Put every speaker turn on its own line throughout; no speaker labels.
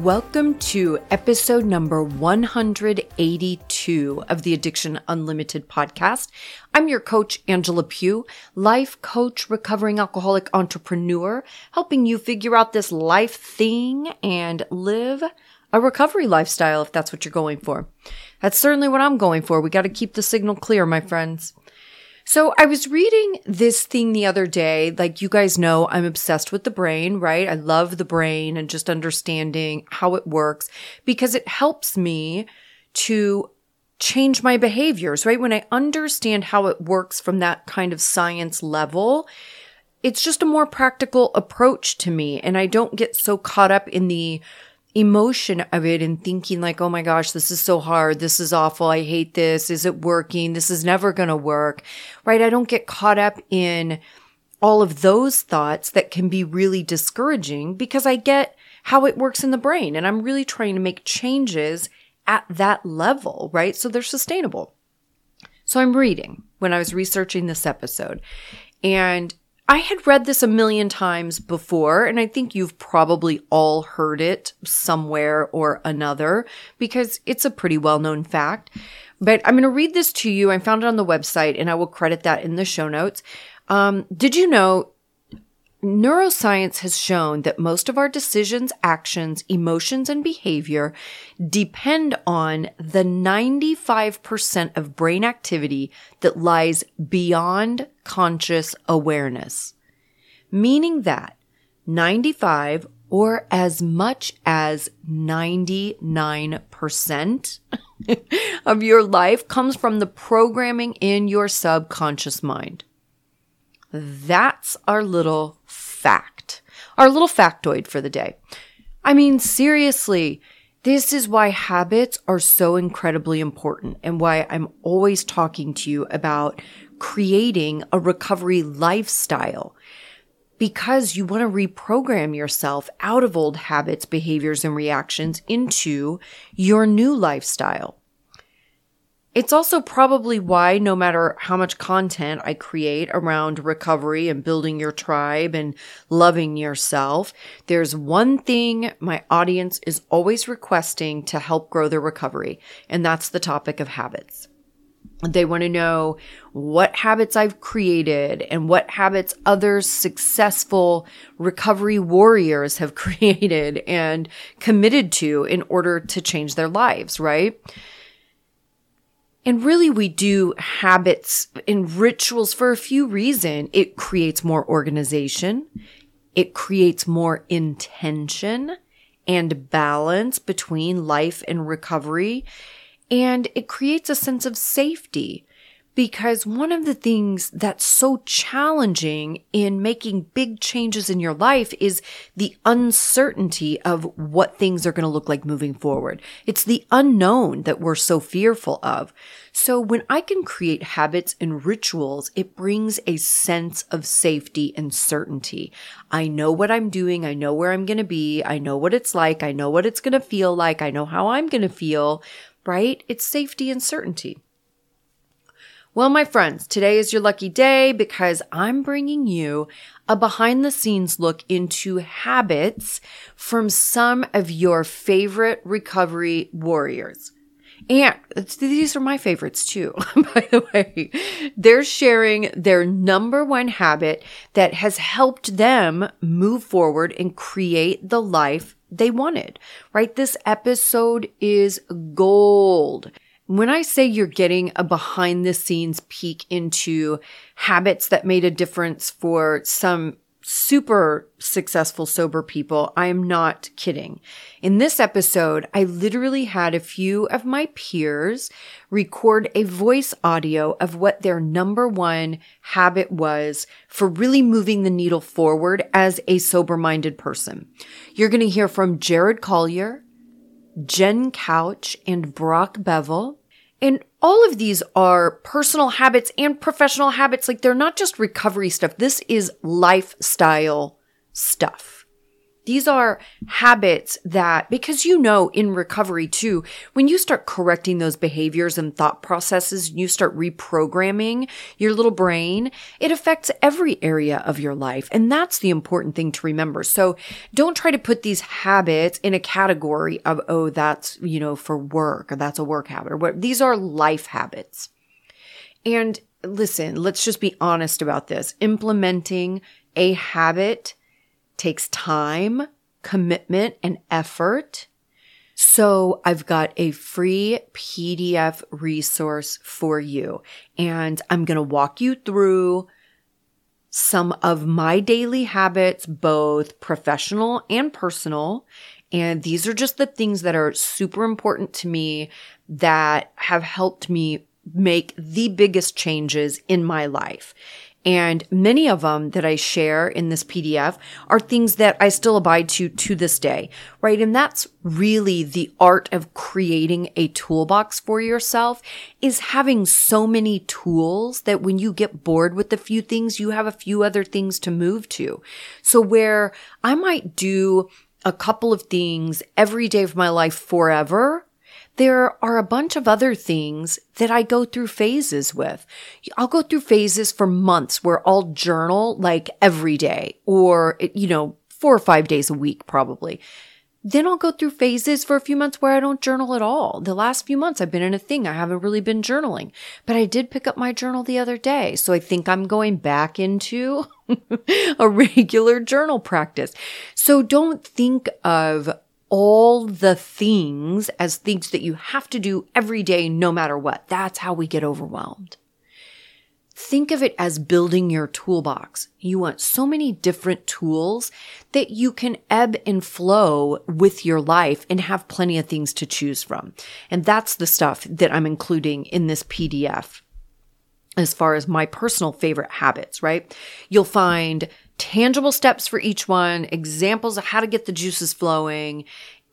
Welcome to episode number 182 of the Addiction Unlimited podcast. I'm your coach, Angela Pugh, life coach, recovering alcoholic entrepreneur, helping you figure out this life thing and live a recovery lifestyle if that's what you're going for. That's certainly what I'm going for. We got to keep the signal clear, my friends. So I was reading this thing the other day. Like you guys know, I'm obsessed with the brain, right? I love the brain and just understanding how it works because it helps me to change my behaviors, right? When I understand how it works from that kind of science level, it's just a more practical approach to me. And I don't get so caught up in the emotion of it and thinking like, oh my gosh, this is so hard. This is awful. I hate this. Is it working? This is never going to work, right? I don't get caught up in all of those thoughts that can be really discouraging because I get how it works in the brain and I'm really trying to make changes at that level, right? So they're sustainable. So I'm reading when I was researching this episode and I had read this a million times before, and I think you've probably all heard it somewhere or another because it's a pretty well known fact. But I'm going to read this to you. I found it on the website and I will credit that in the show notes. Um, did you know neuroscience has shown that most of our decisions, actions, emotions, and behavior depend on the 95% of brain activity that lies beyond conscious awareness. Meaning that 95 or as much as 99% of your life comes from the programming in your subconscious mind. That's our little fact, our little factoid for the day. I mean, seriously, this is why habits are so incredibly important and why I'm always talking to you about creating a recovery lifestyle because you want to reprogram yourself out of old habits, behaviors, and reactions into your new lifestyle. It's also probably why no matter how much content I create around recovery and building your tribe and loving yourself, there's one thing my audience is always requesting to help grow their recovery, and that's the topic of habits. They want to know what habits I've created and what habits other successful recovery warriors have created and committed to in order to change their lives, right? And really, we do habits and rituals for a few reasons. It creates more organization. It creates more intention and balance between life and recovery. And it creates a sense of safety because one of the things that's so challenging in making big changes in your life is the uncertainty of what things are going to look like moving forward. It's the unknown that we're so fearful of. So when I can create habits and rituals, it brings a sense of safety and certainty. I know what I'm doing. I know where I'm going to be. I know what it's like. I know what it's going to feel like. I know how I'm going to feel, right? It's safety and certainty. Well, my friends, today is your lucky day because I'm bringing you a behind the scenes look into habits from some of your favorite recovery warriors. And these are my favorites too, by the way. They're sharing their number one habit that has helped them move forward and create the life they wanted, right? This episode is gold. When I say you're getting a behind the scenes peek into habits that made a difference for some super successful sober people, I am not kidding. In this episode, I literally had a few of my peers record a voice audio of what their number one habit was for really moving the needle forward as a sober minded person. You're going to hear from Jared Collier, Jen Couch, and Brock Bevel. And all of these are personal habits and professional habits. Like they're not just recovery stuff. This is lifestyle stuff. These are habits that, because you know in recovery too, when you start correcting those behaviors and thought processes, you start reprogramming your little brain, it affects every area of your life. And that's the important thing to remember. So don't try to put these habits in a category of, oh, that's, you know, for work or that's a work habit or what. These are life habits. And listen, let's just be honest about this. Implementing a habit takes time, commitment, and effort. So I've got a free PDF resource for you and I'm going to walk you through some of my daily habits, both professional and personal. And these are just the things that are super important to me that have helped me make the biggest changes in my life. And many of them that I share in this PDF are things that I still abide to to this day, right? And that's really the art of creating a toolbox for yourself is having so many tools that when you get bored with a few things, you have a few other things to move to. So where I might do a couple of things every day of my life forever, there are a bunch of other things that I go through phases with. I'll go through phases for months where I'll journal like every day or, you know, four or five days a week, probably. Then I'll go through phases for a few months where I don't journal at all. The last few months I've been in a thing. I haven't really been journaling, but I did pick up my journal the other day. So I think I'm going back into a regular journal practice. So don't think of all the things as things that you have to do every day, no matter what. That's how we get overwhelmed. Think of it as building your toolbox. You want so many different tools that you can ebb and flow with your life and have plenty of things to choose from. And that's the stuff that I'm including in this PDF as far as my personal favorite habits, right? You'll find tangible steps for each one, examples of how to get the juices flowing.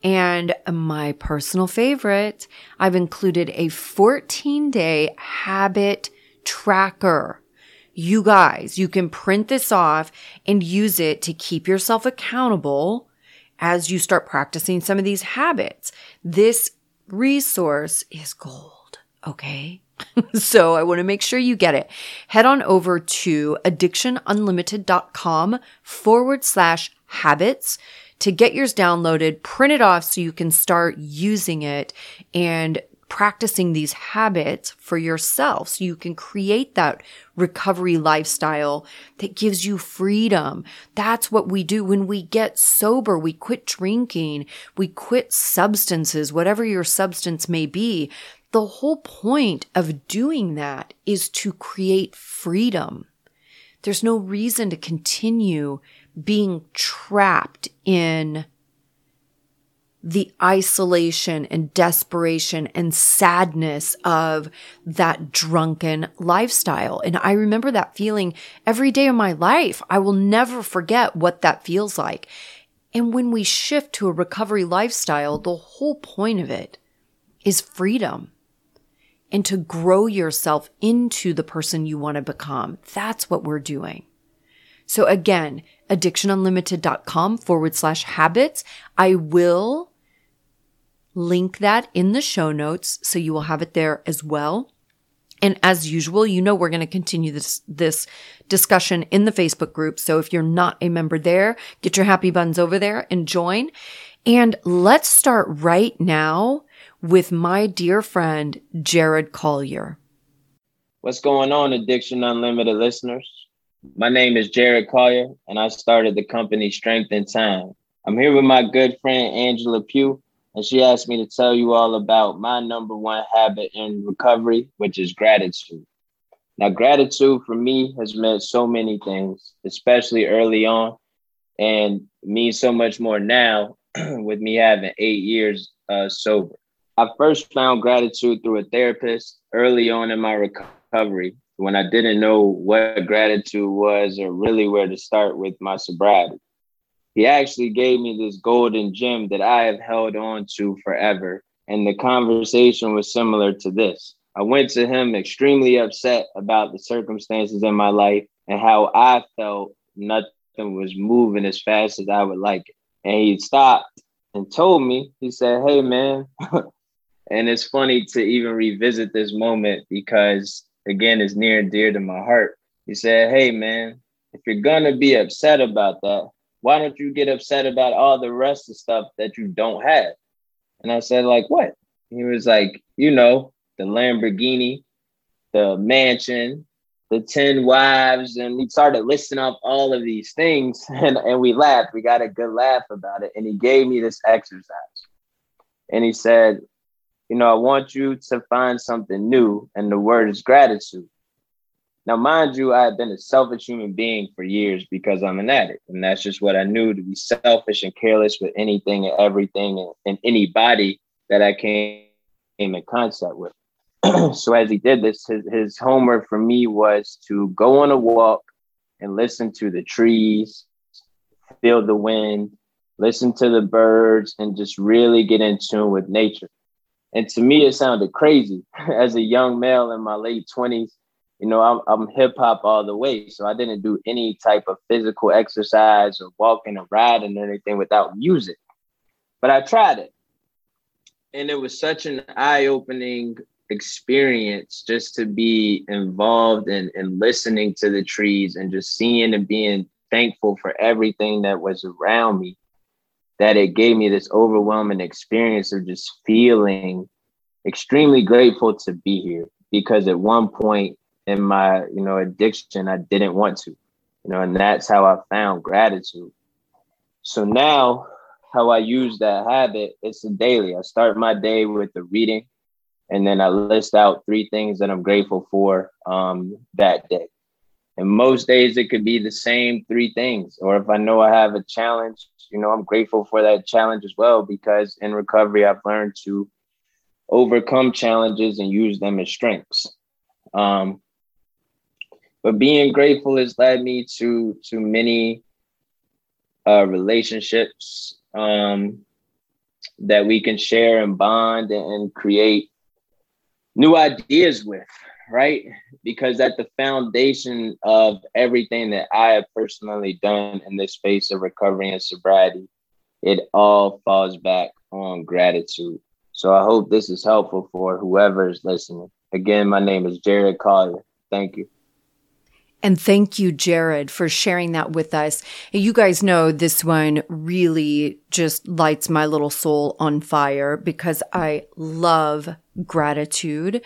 And my personal favorite, I've included a 14 day habit tracker. You guys, you can print this off and use it to keep yourself accountable as you start practicing some of these habits. This resource is gold. Okay. so I want to make sure you get it. Head on over to addictionunlimited.com forward slash habits to get yours downloaded, print it off so you can start using it and practicing these habits for yourself so you can create that recovery lifestyle that gives you freedom. That's what we do when we get sober. We quit drinking. We quit substances, whatever your substance may be. The whole point of doing that is to create freedom. There's no reason to continue being trapped in the isolation and desperation and sadness of that drunken lifestyle. And I remember that feeling every day of my life. I will never forget what that feels like. And when we shift to a recovery lifestyle, the whole point of it is freedom and to grow yourself into the person you want to become. That's what we're doing. So again, addictionunlimited.com forward slash habits. I will link that in the show notes. So you will have it there as well. And as usual, you know, we're going to continue this, this discussion in the Facebook group. So if you're not a member there, get your happy buns over there and join. And let's start right now with my dear friend, Jared Collier.
What's going on, Addiction Unlimited listeners? My name is Jared Collier, and I started the company Strength in Time. I'm here with my good friend, Angela Pugh, and she asked me to tell you all about my number one habit in recovery, which is gratitude. Now, gratitude for me has meant so many things, especially early on, and means so much more now with me having eight years uh, sober. I first found gratitude through a therapist early on in my recovery when I didn't know what gratitude was or really where to start with my sobriety. he actually gave me this golden gem that I have held on to forever. And the conversation was similar to this. I went to him extremely upset about the circumstances in my life and how I felt nothing was moving as fast as I would like it. And he stopped and told me, he said, Hey, man. and it's funny to even revisit this moment because, again, it's near and dear to my heart. He said, Hey, man, if you're going to be upset about that, why don't you get upset about all the rest of stuff that you don't have? And I said, like, what? He was like, you know, the Lamborghini, the mansion, the 10 wives. And we started listing up all of these things and, and we laughed. We got a good laugh about it. And he gave me this exercise. And he said, you know, I want you to find something new. And the word is gratitude. Now, mind you, I have been a selfish human being for years because I'm an addict. And that's just what I knew to be selfish and careless with anything and everything and, and anybody that I came, in contact with. so as he did this, his, his homework for me was to go on a walk and listen to the trees, feel the wind, listen to the birds, and just really get in tune with nature. And to me, it sounded crazy as a young male in my late 20s you know, I'm, I'm hip hop all the way. So I didn't do any type of physical exercise or walking or riding or anything without music. But I tried it. And it was such an eye opening experience just to be involved in, in listening to the trees and just seeing and being thankful for everything that was around me that it gave me this overwhelming experience of just feeling extremely grateful to be here. Because at one point in my you know addiction i didn't want to you know and that's how i found gratitude. So now how i use that habit it's a daily. I start my day with the reading and then i list out three things that i'm grateful for um, that day. And most days it could be the same three things or if i know i have a challenge you know i'm grateful for that challenge as well because in recovery i've learned to overcome challenges and use them as strengths. Um, but being grateful has led me to to many uh, relationships um, that we can share and bond and, create new ideas with right? Because at the foundation of everything that i have personally done in this space of recovery and sobriety it all falls back on gratitude. So i hope this is helpful for whoever is listening. Again my name is jared collier. Thank you.
And thank you, Jared, for sharing that with us. You guys know this one really just lights my little soul on fire because I love gratitude.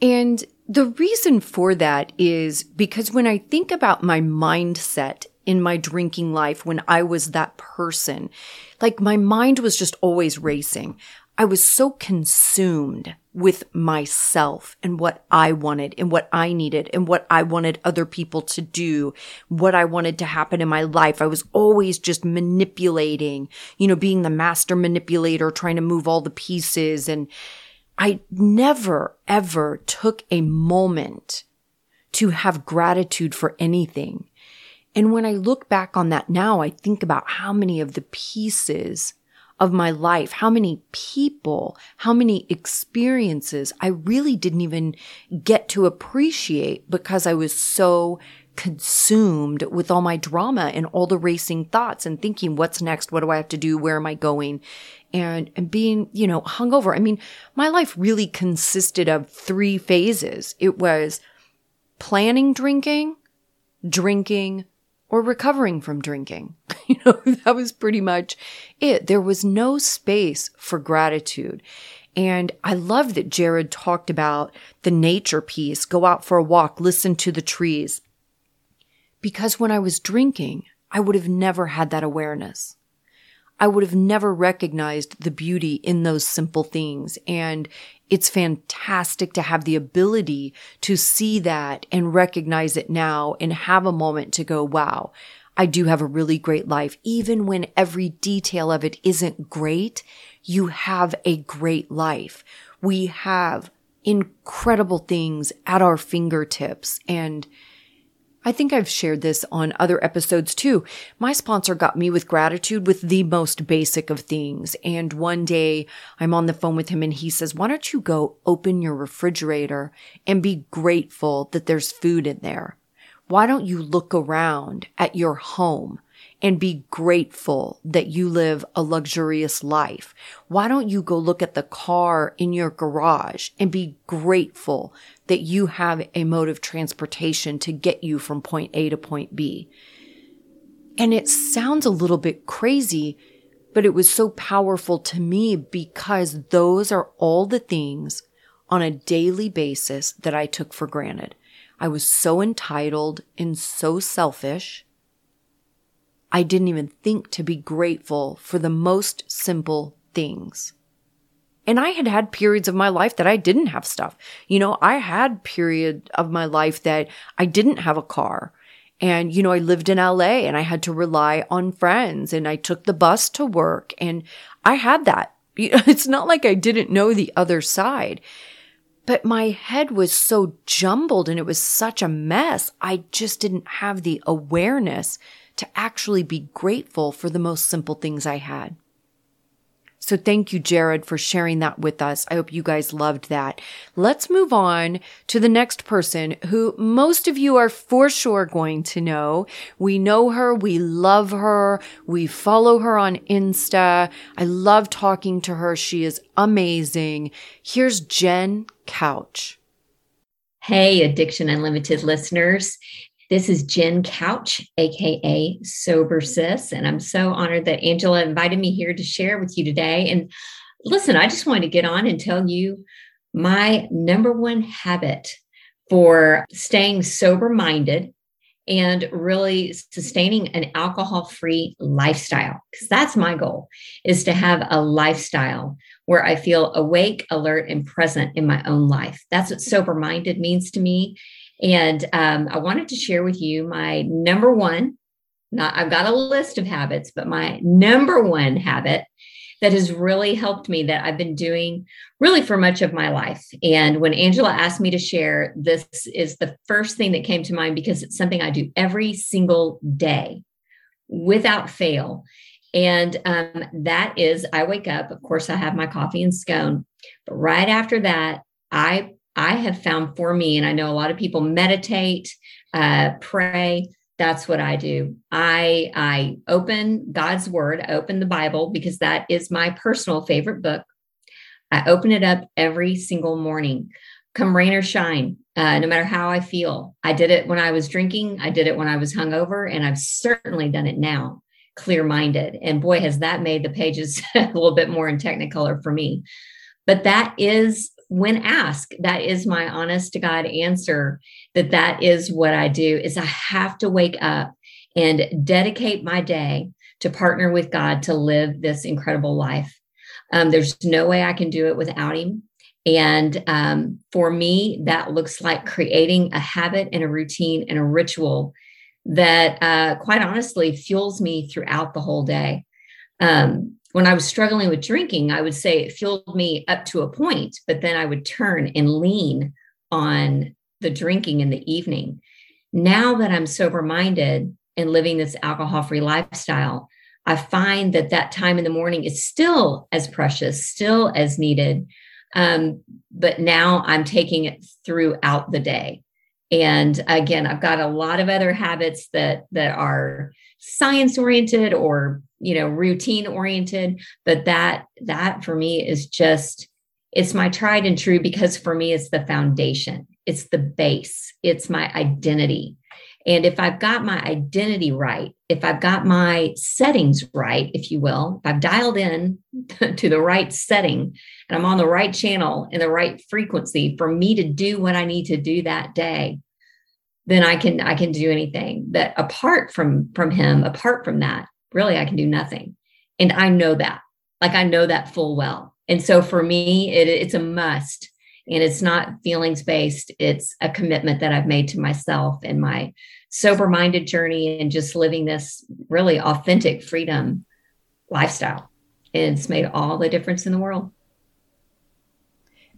And the reason for that is because when I think about my mindset in my drinking life when I was that person, like my mind was just always racing. I was so consumed with myself and what I wanted and what I needed and what I wanted other people to do, what I wanted to happen in my life. I was always just manipulating, you know, being the master manipulator, trying to move all the pieces. And I never, ever took a moment to have gratitude for anything. And when I look back on that now, I think about how many of the pieces of my life, how many people, how many experiences I really didn't even get to appreciate because I was so consumed with all my drama and all the racing thoughts and thinking, what's next? What do I have to do? Where am I going? And, and being, you know, hungover. I mean, my life really consisted of three phases. It was planning drinking, drinking, or recovering from drinking. you know, that was pretty much it. There was no space for gratitude. And I love that Jared talked about the nature piece, go out for a walk, listen to the trees. Because when I was drinking, I would have never had that awareness. I would have never recognized the beauty in those simple things. And it's fantastic to have the ability to see that and recognize it now and have a moment to go, wow, I do have a really great life. Even when every detail of it isn't great, you have a great life. We have incredible things at our fingertips and I think I've shared this on other episodes too. My sponsor got me with gratitude with the most basic of things. And one day I'm on the phone with him and he says, why don't you go open your refrigerator and be grateful that there's food in there? Why don't you look around at your home and be grateful that you live a luxurious life? Why don't you go look at the car in your garage and be grateful that you have a mode of transportation to get you from point A to point B? And it sounds a little bit crazy, but it was so powerful to me because those are all the things on a daily basis that I took for granted. I was so entitled and so selfish I didn't even think to be grateful for the most simple things. And I had had periods of my life that I didn't have stuff. You know, I had period of my life that I didn't have a car. And, you know, I lived in LA and I had to rely on friends and I took the bus to work and I had that. It's not like I didn't know the other side, but my head was so jumbled and it was such a mess. I just didn't have the awareness to actually be grateful for the most simple things I had. So thank you, Jared, for sharing that with us. I hope you guys loved that. Let's move on to the next person who most of you are for sure going to know. We know her. We love her. We follow her on Insta. I love talking to her. She is amazing. Here's Jen Couch.
Hey, Addiction Unlimited listeners. This is Jen Couch, AKA Sober Sis. And I'm so honored that Angela invited me here to share with you today. And listen, I just wanted to get on and tell you my number one habit for staying sober minded and really sustaining an alcohol free lifestyle because that's my goal is to have a lifestyle where i feel awake alert and present in my own life that's what sober minded means to me and um, I wanted to share with you my number one, not I've got a list of habits, but my number one habit that has really helped me that I've been doing really for much of my life. And when Angela asked me to share, this is the first thing that came to mind because it's something I do every single day without fail. And um, that is, I wake up, of course, I have my coffee and scone, but right after that, I I have found for me, and I know a lot of people meditate, uh, pray. That's what I do. I I open God's Word, I open the Bible because that is my personal favorite book. I open it up every single morning, come rain or shine, uh, no matter how I feel. I did it when I was drinking. I did it when I was hungover, and I've certainly done it now, clear minded. And boy, has that made the pages a little bit more in Technicolor for me. But that is when asked that is my honest to god answer that that is what i do is i have to wake up and dedicate my day to partner with god to live this incredible life. Um, there's no way i can do it without him. And um, for me that looks like creating a habit and a routine and a ritual that uh, quite honestly fuels me throughout the whole day um, when I was struggling with drinking, I would say it fueled me up to a point, but then I would turn and lean on the drinking in the evening. Now that I'm sober minded and living this alcohol free lifestyle, I find that that time in the morning is still as precious, still as needed. Um, but now I'm taking it throughout the day. And again, I've got a lot of other habits that that are science oriented or you know routine oriented but that that for me is just it's my tried and true because for me it's the foundation. It's the base. It's my identity and if i've got my identity right if i've got my settings right if you will if i've dialed in to the right setting and i'm on the right channel and the right frequency for me to do what i need to do that day then i can i can do anything that apart from from him apart from that really I can do nothing. And I know that. Like I know that full well. And so for me, it, it's a must. And it's not feelings based, it's a commitment that I've made to myself and my sober minded journey and just living this really authentic freedom lifestyle. It's made all the difference in the world.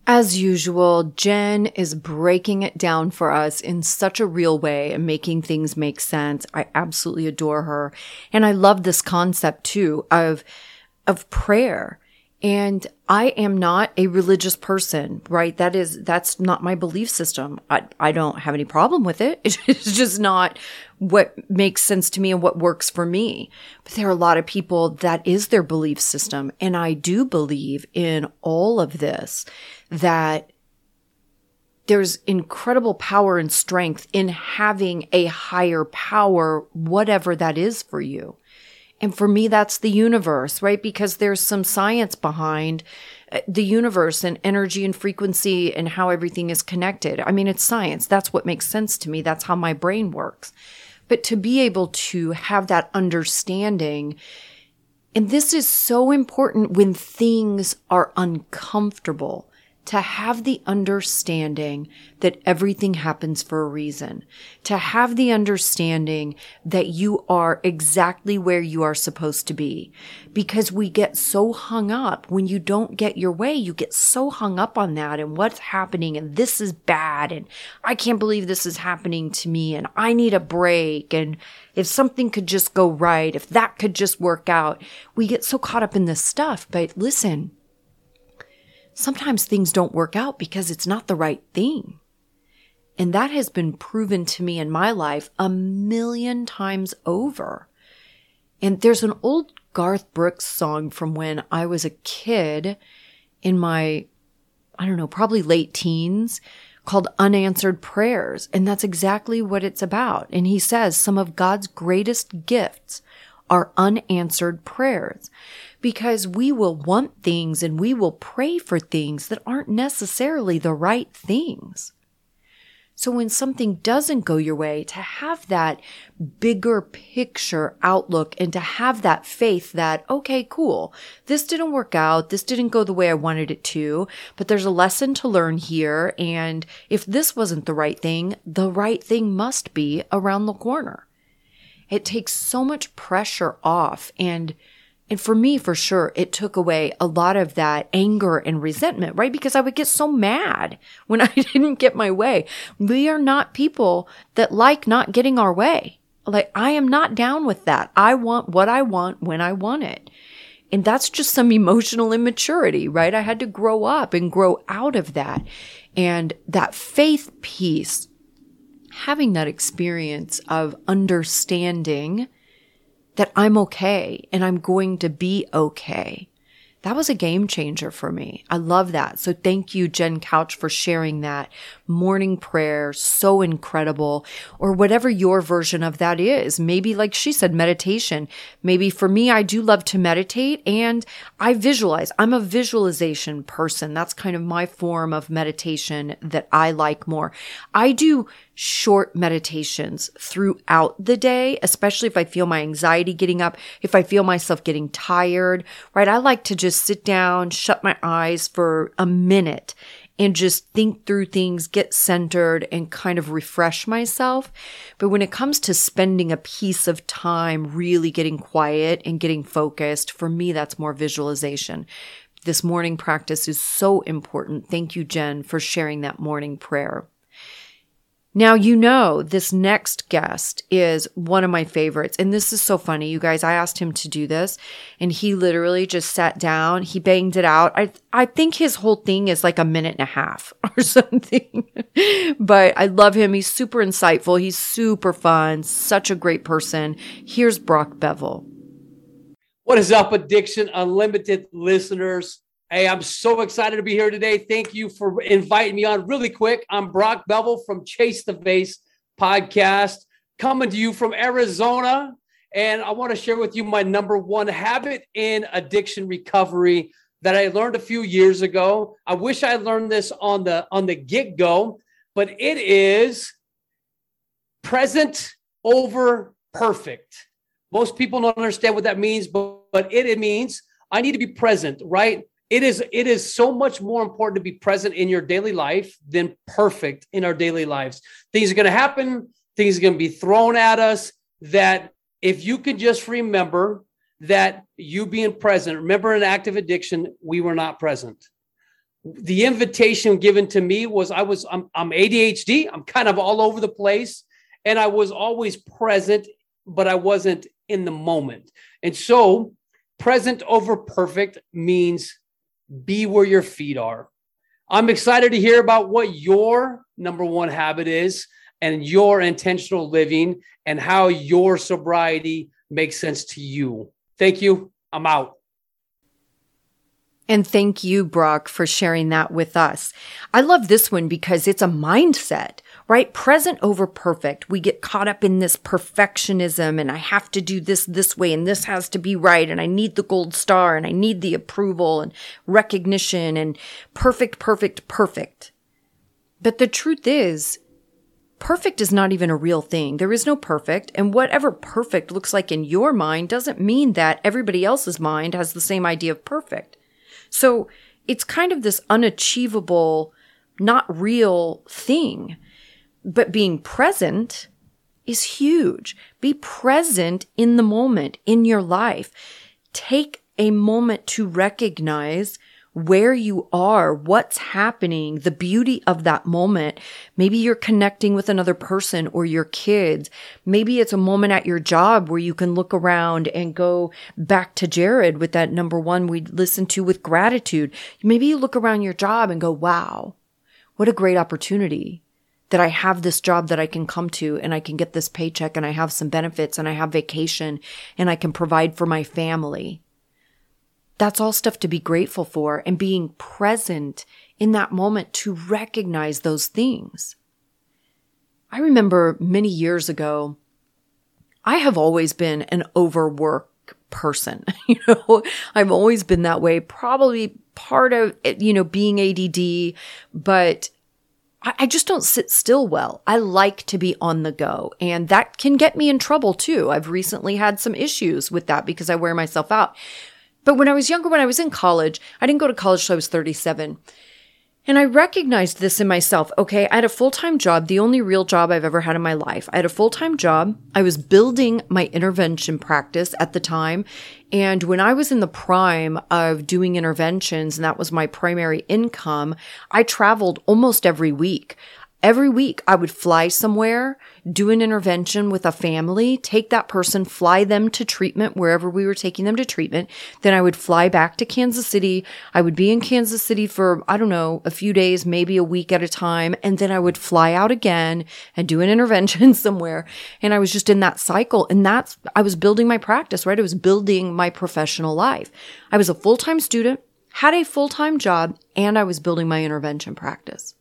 As usual, Jen is breaking it down for us in such a real way and making things make sense. I absolutely adore her. And I love this concept too of, of prayer. And I am not a religious person, right? That is, that's not my belief system. I, I don't have any problem with it. It's just not what makes sense to me and what works for me. But there are a lot of people that is their belief system. And I do believe in all of this that there's incredible power and strength in having a higher power, whatever that is for you. And for me, that's the universe, right? Because there's some science behind uh, the universe and energy and frequency and how everything is connected. I mean, it's science. That's what makes sense to me. That's how my brain works. But to be able to have that understanding, and this is so important when things are uncomfortable to have the understanding that everything happens for a reason, to have the understanding that you are exactly where you are supposed to be. Because we get so hung up when you don't get your way, you get so hung up on that and what's happening and this is bad and I can't believe this is happening to me and I need a break and if something could just go right, if that could just work out, we get so caught up in this stuff. But listen, sometimes things don't work out because it's not the right thing. And that has been proven to me in my life a million times over. And there's an old Garth Brooks song from when I was a kid in my, I don't know, probably late teens called Unanswered Prayers. And that's exactly what it's about. And he says some of God's greatest gifts are unanswered prayers because we will want things and we will pray for things that aren't necessarily the right things. So when something doesn't go your way, to have that bigger picture outlook and to have that faith that, okay, cool. This didn't work out. This didn't go the way I wanted it to, but there's a lesson to learn here. And if this wasn't the right thing, the right thing must be around the corner. It takes so much pressure off and and for me, for sure, it took away a lot of that anger and resentment, right? Because I would get so mad when I didn't get my way. We are not people that like not getting our way. Like, I am not down with that. I want what I want when I want it. And that's just some emotional immaturity, right? I had to grow up and grow out of that. And that faith piece, having that experience of understanding that I'm okay and I'm going to be okay. That was a game changer for me. I love that. So thank you, Jen Couch, for sharing that morning prayer. So incredible. Or whatever your version of that is. Maybe, like she said, meditation. Maybe for me, I do love to meditate and I visualize. I'm a visualization person. That's kind of my form of meditation that I like more. I do short meditations throughout the day, especially if I feel my anxiety getting up, if I feel myself getting tired, right? I like to just sit down, shut my eyes for a minute and just think through things, get centered and kind of refresh myself. But when it comes to spending a piece of time really getting quiet and getting focused, for me, that's more visualization. This morning practice is so important. Thank you, Jen, for sharing that morning prayer. Now, you know, this next guest is one of my favorites. And this is so funny. You guys, I asked him to do this and he literally just sat down. He banged it out. I, I think his whole thing is like a minute and a half or something, but I love him. He's super insightful. He's super fun. Such a great person. Here's Brock Bevel.
What is up, Addiction Unlimited listeners? Hey, I'm so excited to be here today. Thank you for inviting me on really quick. I'm Brock Bevel from Chase the Face podcast, coming to you from Arizona. And I want to share with you my number one habit in addiction recovery that I learned a few years ago. I wish I learned this on the on the get-go, but it is present over perfect. Most people don't understand what that means, but, but it, it means I need to be present, right? It is it is so much more important to be present in your daily life than perfect in our daily lives things are going to happen things are going to be thrown at us that if you can just remember that you being present remember an active addiction we were not present the invitation given to me was I was I'm, I'm ADHD. I'm kind of all over the place, and I was always present, but I wasn't in the moment. And so, present over perfect means be where your feet are. I'm excited to hear about what your number one habit is and your intentional living and how your sobriety makes sense to you. Thank you. I'm out.
And thank you, Brock, for sharing that with us. I love this one because it's a mindset, right? Present over perfect. We get caught up in this perfectionism and I have to do this this way and this has to be right and I need the gold star and I need the approval and recognition and perfect, perfect, perfect. But the truth is, perfect is not even a real thing. There is no perfect. And whatever perfect looks like in your mind doesn't mean that everybody else's mind has the same idea of perfect. So it's kind of this unachievable, not real thing. But being present is huge. Be present in the moment in your life. Take a moment to recognize where you are, what's happening, the beauty of that moment. Maybe you're connecting with another person or your kids. Maybe it's a moment at your job where you can look around and go back to Jared with that number one we listened to with gratitude. Maybe you look around your job and go, wow, what a great opportunity that I have this job that I can come to and I can get this paycheck and I have some benefits and I have vacation and I can provide for my family. That's all stuff to be grateful for and being present in that moment to recognize those things. I remember many years ago, I have always been an overwork person. You know, I've always been that way, probably part of, you know, being ADD, but I just don't sit still well. I like to be on the go and that can get me in trouble too. I've recently had some issues with that because I wear myself out. But when I was younger, when I was in college, I didn't go to college till I was 37. And I recognized this in myself. Okay, I had a full time job, the only real job I've ever had in my life. I had a full time job. I was building my intervention practice at the time. And when I was in the prime of doing interventions, and that was my primary income, I traveled almost every week. Every week I would fly somewhere, do an intervention with a family, take that person, fly them to treatment wherever we were taking them to treatment. Then I would fly back to Kansas City. I would be in Kansas City for, I don't know, a few days, maybe a week at a time. And then I would fly out again and do an intervention somewhere. And I was just in that cycle. And that's, I was building my practice, right? I was building my professional life. I was a full-time student, had a full-time job, and I was building my intervention practice.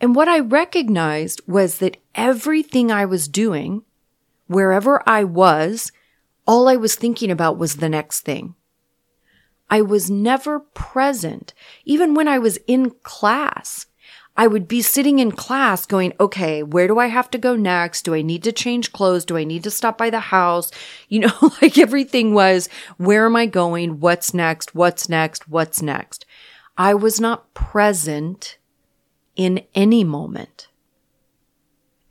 And what I recognized was that everything I was doing, wherever I was, all I was thinking about was the next thing. I was never present. Even when I was in class, I would be sitting in class going, okay, where do I have to go next? Do I need to change clothes? Do I need to stop by the house? You know, like everything was, where am I going? What's next? What's next? What's next? I was not present in any moment.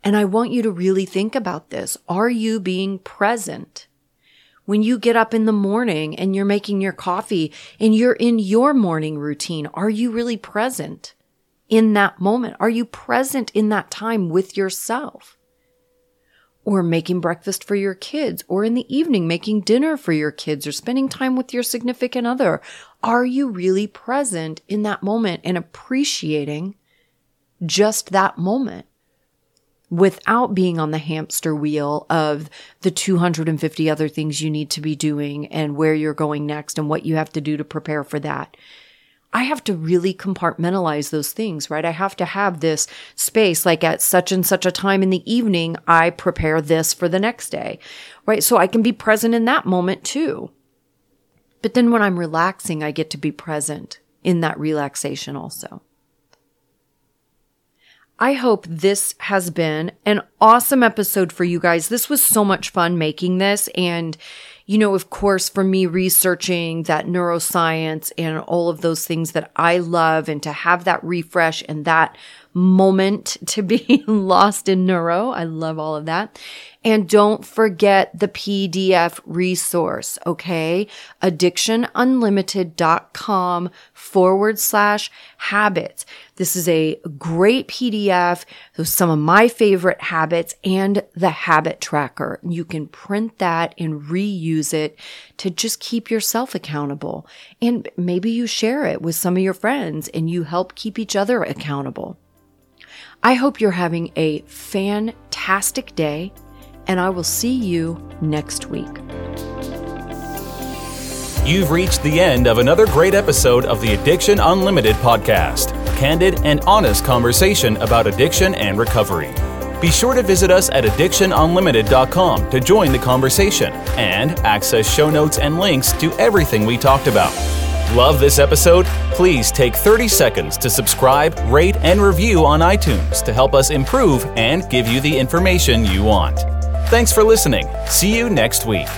And I want you to really think about this. Are you being present? When you get up in the morning and you're making your coffee and you're in your morning routine, are you really present in that moment? Are you present in that time with yourself? Or making breakfast for your kids, or in the evening making dinner for your kids, or spending time with your significant other. Are you really present in that moment and appreciating just that moment without being on the hamster wheel of the 250 other things you need to be doing and where you're going next and what you have to do to prepare for that. I have to really compartmentalize those things, right? I have to have this space, like at such and such a time in the evening, I prepare this for the next day, right? So I can be present in that moment too. But then when I'm relaxing, I get to be present in that relaxation also. I hope this has been an awesome episode for you guys. This was so much fun making this. And, you know, of course, for me, researching that neuroscience and all of those things that I love and to have that refresh and that moment to be lost in neuro. I love all of that. And don't forget the PDF resource, okay? Addictionunlimited.com forward slash habits. This is a great PDF. Those some of my favorite habits and the habit tracker. You can print that and reuse it to just keep yourself accountable. And maybe you share it with some of your friends and you help keep each other accountable. I hope you're having a fantastic day, and I will see you next week.
You've reached the end of another great episode of the Addiction Unlimited podcast candid and honest conversation about addiction and recovery. Be sure to visit us at addictionunlimited.com to join the conversation and access show notes and links to everything we talked about. Love this episode? Please take 30 seconds to subscribe, rate, and review on iTunes to help us improve and give you the information you want. Thanks for listening. See you next week.